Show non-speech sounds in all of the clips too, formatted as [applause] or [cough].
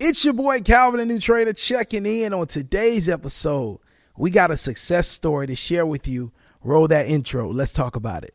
It's your boy Calvin, the new trader, checking in on today's episode. We got a success story to share with you. Roll that intro. Let's talk about it.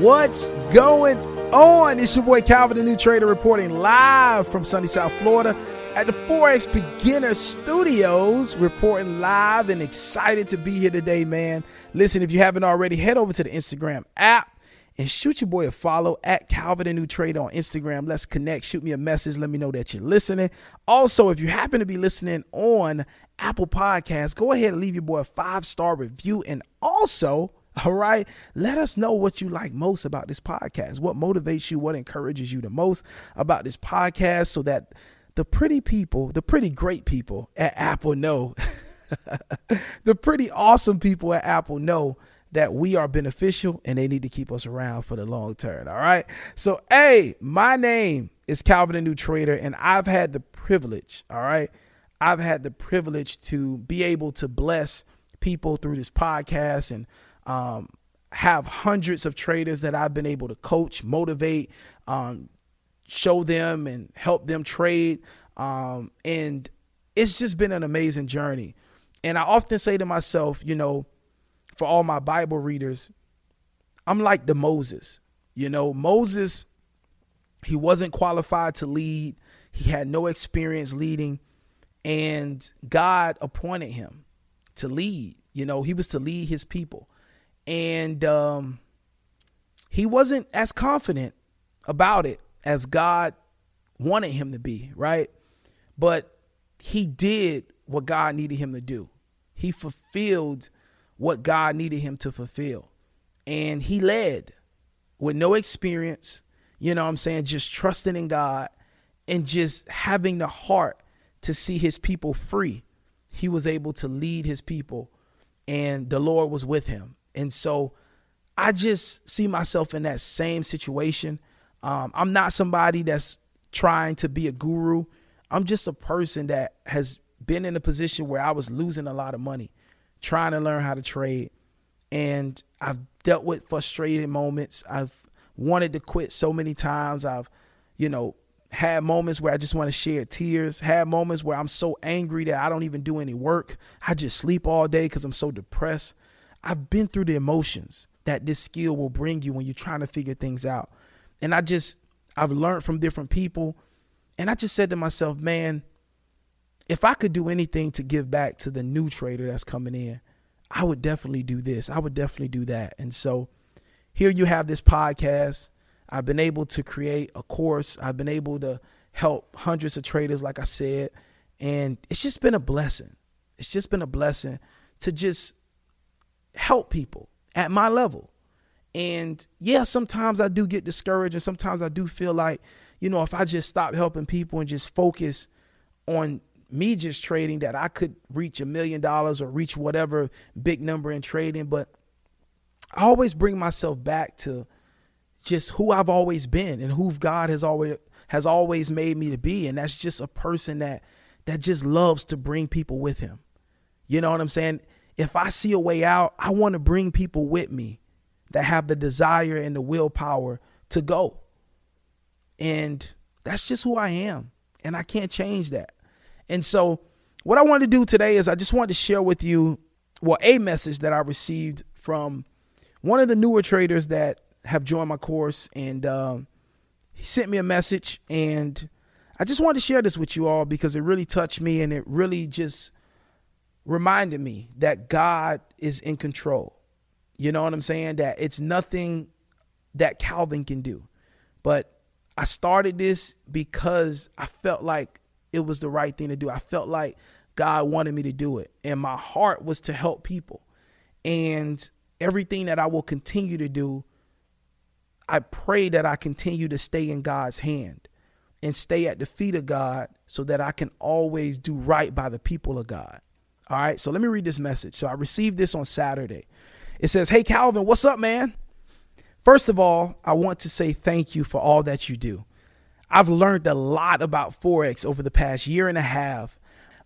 What's going on? It's your boy Calvin, the new trader, reporting live from sunny South Florida at the Forex Beginner Studios, reporting live and excited to be here today, man. Listen, if you haven't already, head over to the Instagram app and shoot your boy a follow at Calvin the New Trader on Instagram. Let's connect. Shoot me a message. Let me know that you're listening. Also, if you happen to be listening on Apple Podcasts, go ahead and leave your boy a five star review. And also, [laughs] all right. Let us know what you like most about this podcast. What motivates you? What encourages you the most about this podcast so that the pretty people, the pretty great people at Apple know, [laughs] the pretty awesome people at Apple know that we are beneficial and they need to keep us around for the long term. All right. So, hey, my name is Calvin, the new trader, and I've had the privilege, all right. I've had the privilege to be able to bless people through this podcast and um, have hundreds of traders that I've been able to coach, motivate, um, show them, and help them trade. Um, and it's just been an amazing journey. And I often say to myself, you know, for all my Bible readers, I'm like the Moses. You know, Moses, he wasn't qualified to lead, he had no experience leading, and God appointed him to lead. You know, he was to lead his people and um, he wasn't as confident about it as God wanted him to be, right? But he did what God needed him to do. He fulfilled what God needed him to fulfill. And he led with no experience, you know what I'm saying, just trusting in God and just having the heart to see his people free. He was able to lead his people and the Lord was with him. And so I just see myself in that same situation. Um, I'm not somebody that's trying to be a guru. I'm just a person that has been in a position where I was losing a lot of money trying to learn how to trade. And I've dealt with frustrating moments. I've wanted to quit so many times. I've, you know, had moments where I just want to share tears, had moments where I'm so angry that I don't even do any work. I just sleep all day because I'm so depressed. I've been through the emotions that this skill will bring you when you're trying to figure things out. And I just, I've learned from different people. And I just said to myself, man, if I could do anything to give back to the new trader that's coming in, I would definitely do this. I would definitely do that. And so here you have this podcast. I've been able to create a course. I've been able to help hundreds of traders, like I said. And it's just been a blessing. It's just been a blessing to just help people at my level. And yeah, sometimes I do get discouraged and sometimes I do feel like, you know, if I just stop helping people and just focus on me just trading that I could reach a million dollars or reach whatever big number in trading, but I always bring myself back to just who I've always been and who God has always has always made me to be and that's just a person that that just loves to bring people with him. You know what I'm saying? If I see a way out, I want to bring people with me that have the desire and the willpower to go. And That's just who I am. And I can't change that. And so, what I want to do today is I just wanted to share with you, well, a message that I received from one of the newer traders that have joined my course. And um, he sent me a message. And I just wanted to share this with you all because it really touched me and it really just reminded me that God is in control. You know what I'm saying? That it's nothing that Calvin can do. But I started this because I felt like it was the right thing to do. I felt like God wanted me to do it. And my heart was to help people. And everything that I will continue to do, I pray that I continue to stay in God's hand and stay at the feet of God so that I can always do right by the people of God. All right, so let me read this message. So I received this on Saturday. It says, Hey, Calvin, what's up, man? First of all, I want to say thank you for all that you do. I've learned a lot about Forex over the past year and a half,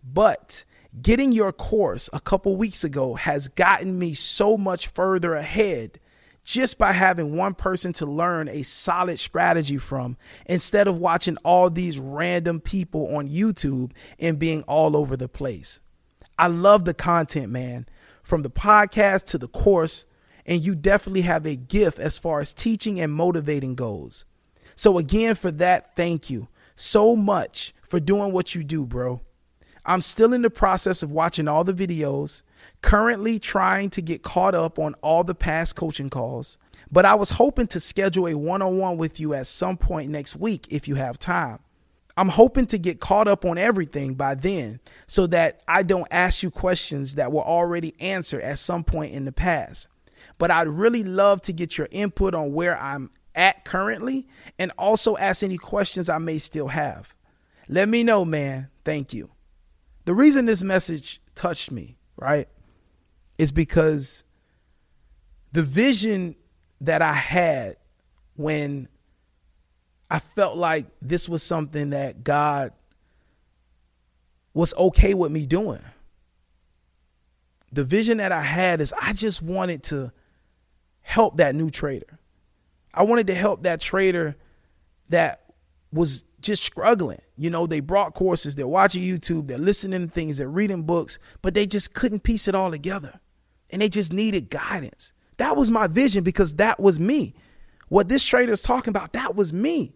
but getting your course a couple weeks ago has gotten me so much further ahead just by having one person to learn a solid strategy from instead of watching all these random people on YouTube and being all over the place. I love the content, man, from the podcast to the course, and you definitely have a gift as far as teaching and motivating goes. So, again, for that, thank you so much for doing what you do, bro. I'm still in the process of watching all the videos, currently trying to get caught up on all the past coaching calls, but I was hoping to schedule a one on one with you at some point next week if you have time. I'm hoping to get caught up on everything by then so that I don't ask you questions that were already answered at some point in the past. But I'd really love to get your input on where I'm at currently and also ask any questions I may still have. Let me know, man. Thank you. The reason this message touched me, right, is because the vision that I had when I felt like this was something that God was okay with me doing. The vision that I had is I just wanted to help that new trader. I wanted to help that trader that was just struggling. You know, they brought courses, they're watching YouTube, they're listening to things, they're reading books, but they just couldn't piece it all together. And they just needed guidance. That was my vision because that was me. What this trader is talking about, that was me.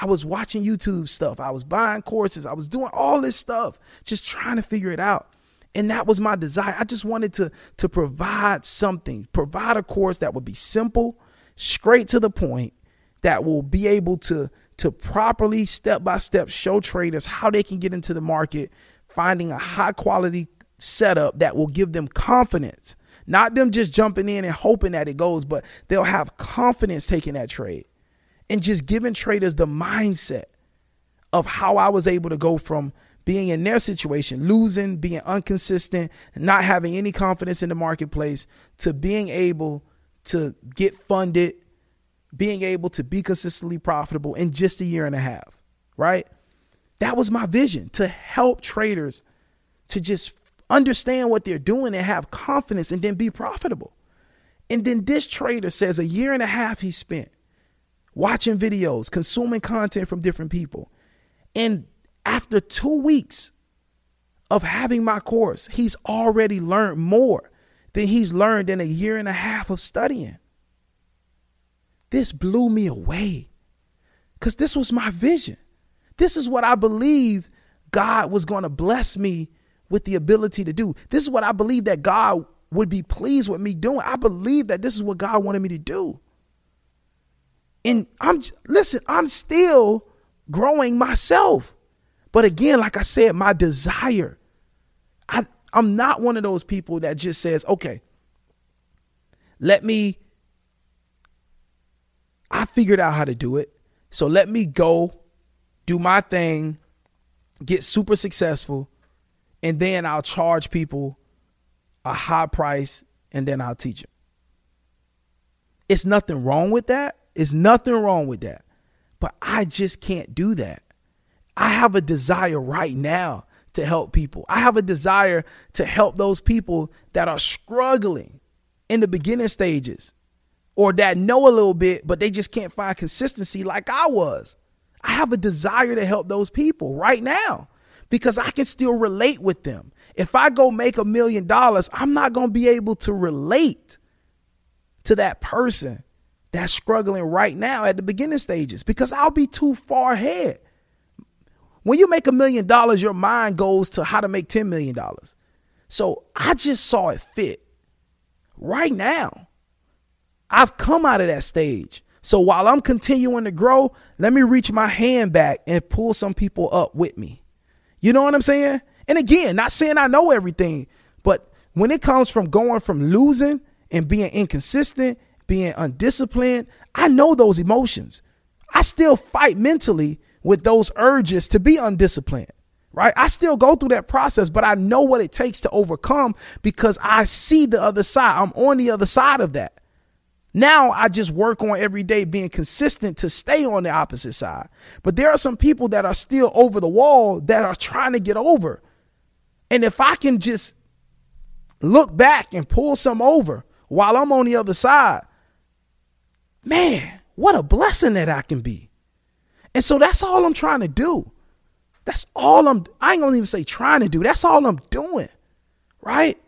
I was watching YouTube stuff. I was buying courses. I was doing all this stuff, just trying to figure it out. And that was my desire. I just wanted to, to provide something, provide a course that would be simple, straight to the point, that will be able to, to properly, step by step, show traders how they can get into the market, finding a high quality setup that will give them confidence. Not them just jumping in and hoping that it goes, but they'll have confidence taking that trade and just giving traders the mindset of how I was able to go from being in their situation, losing, being inconsistent, not having any confidence in the marketplace, to being able to get funded, being able to be consistently profitable in just a year and a half, right? That was my vision to help traders to just understand what they're doing and have confidence and then be profitable. And then this trader says a year and a half he spent watching videos, consuming content from different people. And after two weeks of having my course, he's already learned more than he's learned in a year and a half of studying. This blew me away because this was my vision. This is what I believe God was going to bless me with the ability to do. This is what I believe that God would be pleased with me doing. I believe that this is what God wanted me to do. And I'm listen, I'm still growing myself. But again, like I said, my desire, I, I'm not one of those people that just says, okay, let me, I figured out how to do it. So let me go do my thing, get super successful, and then I'll charge people a high price and then I'll teach them. It's nothing wrong with that. It's nothing wrong with that. But I just can't do that. I have a desire right now to help people. I have a desire to help those people that are struggling in the beginning stages or that know a little bit, but they just can't find consistency like I was. I have a desire to help those people right now because I can still relate with them. If I go make a million dollars, I'm not going to be able to relate to that person that's struggling right now at the beginning stages because I'll be too far ahead. When you make a million dollars, your mind goes to how to make $10 million. So I just saw it fit right now. I've come out of that stage. So while I'm continuing to grow, let me reach my hand back and pull some people up with me. You know what I'm saying? And again, not saying I know everything, but when it comes from going from losing and being inconsistent, being undisciplined, I know those emotions. I still fight mentally with those urges to be undisciplined, right? I still go through that process, but I know what it takes to overcome because I see the other side. I'm on the other side of that. Now I just work on every day being consistent to stay on the opposite side. But there are some people that are still over the wall that are trying to get over. And if I can just look back and pull some over while I'm on the other side, man, what a blessing that I can be. And so that's all I'm trying to do. That's all I'm I ain't gonna even say trying to do. That's all I'm doing. Right?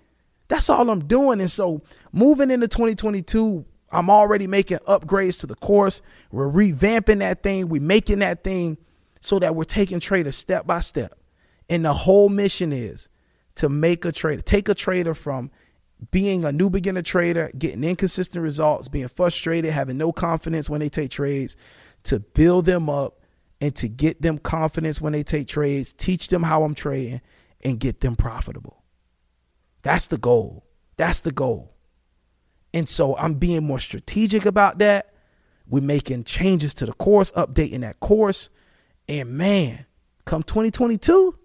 That's all I'm doing. And so moving into 2022, I'm already making upgrades to the course. We're revamping that thing. We're making that thing so that we're taking traders step by step. And the whole mission is to make a trader, take a trader from being a new beginner trader, getting inconsistent results, being frustrated, having no confidence when they take trades, to build them up and to get them confidence when they take trades, teach them how I'm trading, and get them profitable. That's the goal. That's the goal. And so I'm being more strategic about that. We're making changes to the course, updating that course. And man, come 2022,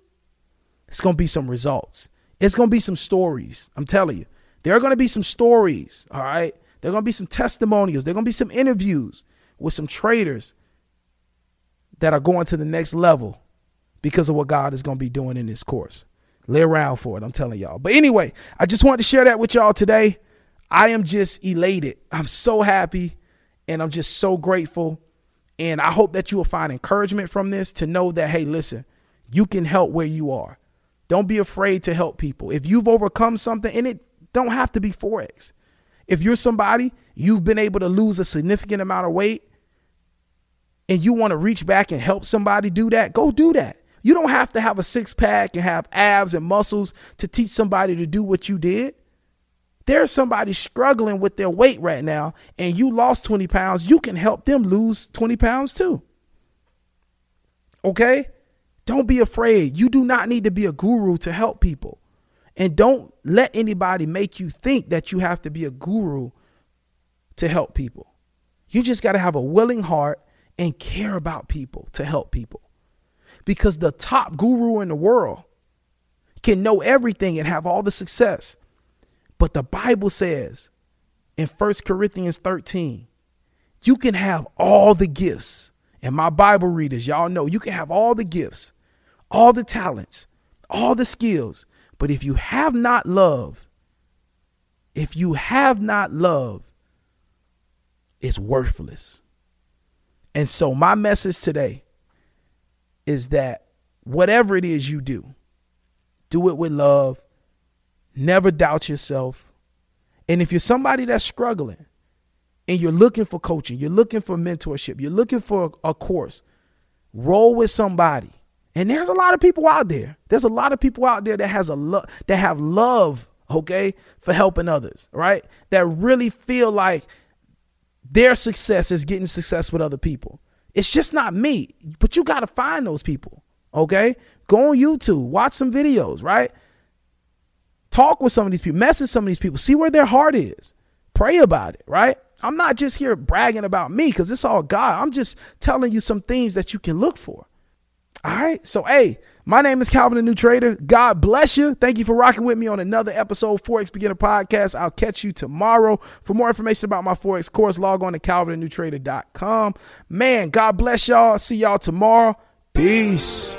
it's going to be some results. It's going to be some stories. I'm telling you. There are going to be some stories, all right? There are going to be some testimonials. There are going to be some interviews with some traders that are going to the next level because of what God is going to be doing in this course. Lay around for it, I'm telling y'all. But anyway, I just wanted to share that with y'all today. I am just elated. I'm so happy and I'm just so grateful. And I hope that you will find encouragement from this to know that, hey, listen, you can help where you are. Don't be afraid to help people. If you've overcome something, and it don't have to be Forex. If you're somebody, you've been able to lose a significant amount of weight and you want to reach back and help somebody do that, go do that. You don't have to have a six pack and have abs and muscles to teach somebody to do what you did. There's somebody struggling with their weight right now, and you lost 20 pounds. You can help them lose 20 pounds too. Okay? Don't be afraid. You do not need to be a guru to help people. And don't let anybody make you think that you have to be a guru to help people. You just got to have a willing heart and care about people to help people. Because the top guru in the world can know everything and have all the success. But the Bible says in 1 Corinthians 13, you can have all the gifts. And my Bible readers, y'all know you can have all the gifts, all the talents, all the skills. But if you have not love, if you have not love, it's worthless. And so, my message today is that whatever it is you do, do it with love, Never doubt yourself. And if you're somebody that's struggling and you're looking for coaching, you're looking for mentorship, you're looking for a, course, roll with somebody. And there's a lot of people out there. There's a lot of people out there that has a lo- that have love, okay, for helping others, right? That really feel like their success is getting success with other people. It's just not me, but you got to find those people, okay? Go on YouTube, watch some videos, right? Talk with some of these people, message some of these people, see where their heart is. Pray about it, right? I'm not just here bragging about me because it's all God. I'm just telling you some things that you can look for. All right. So, hey, my name is Calvin the New Trader. God bless you. Thank you for rocking with me on another episode of Forex Beginner Podcast. I'll catch you tomorrow. For more information about my Forex course, log on to calvinthenewtrader.com. Man, God bless y'all. See y'all tomorrow. Peace.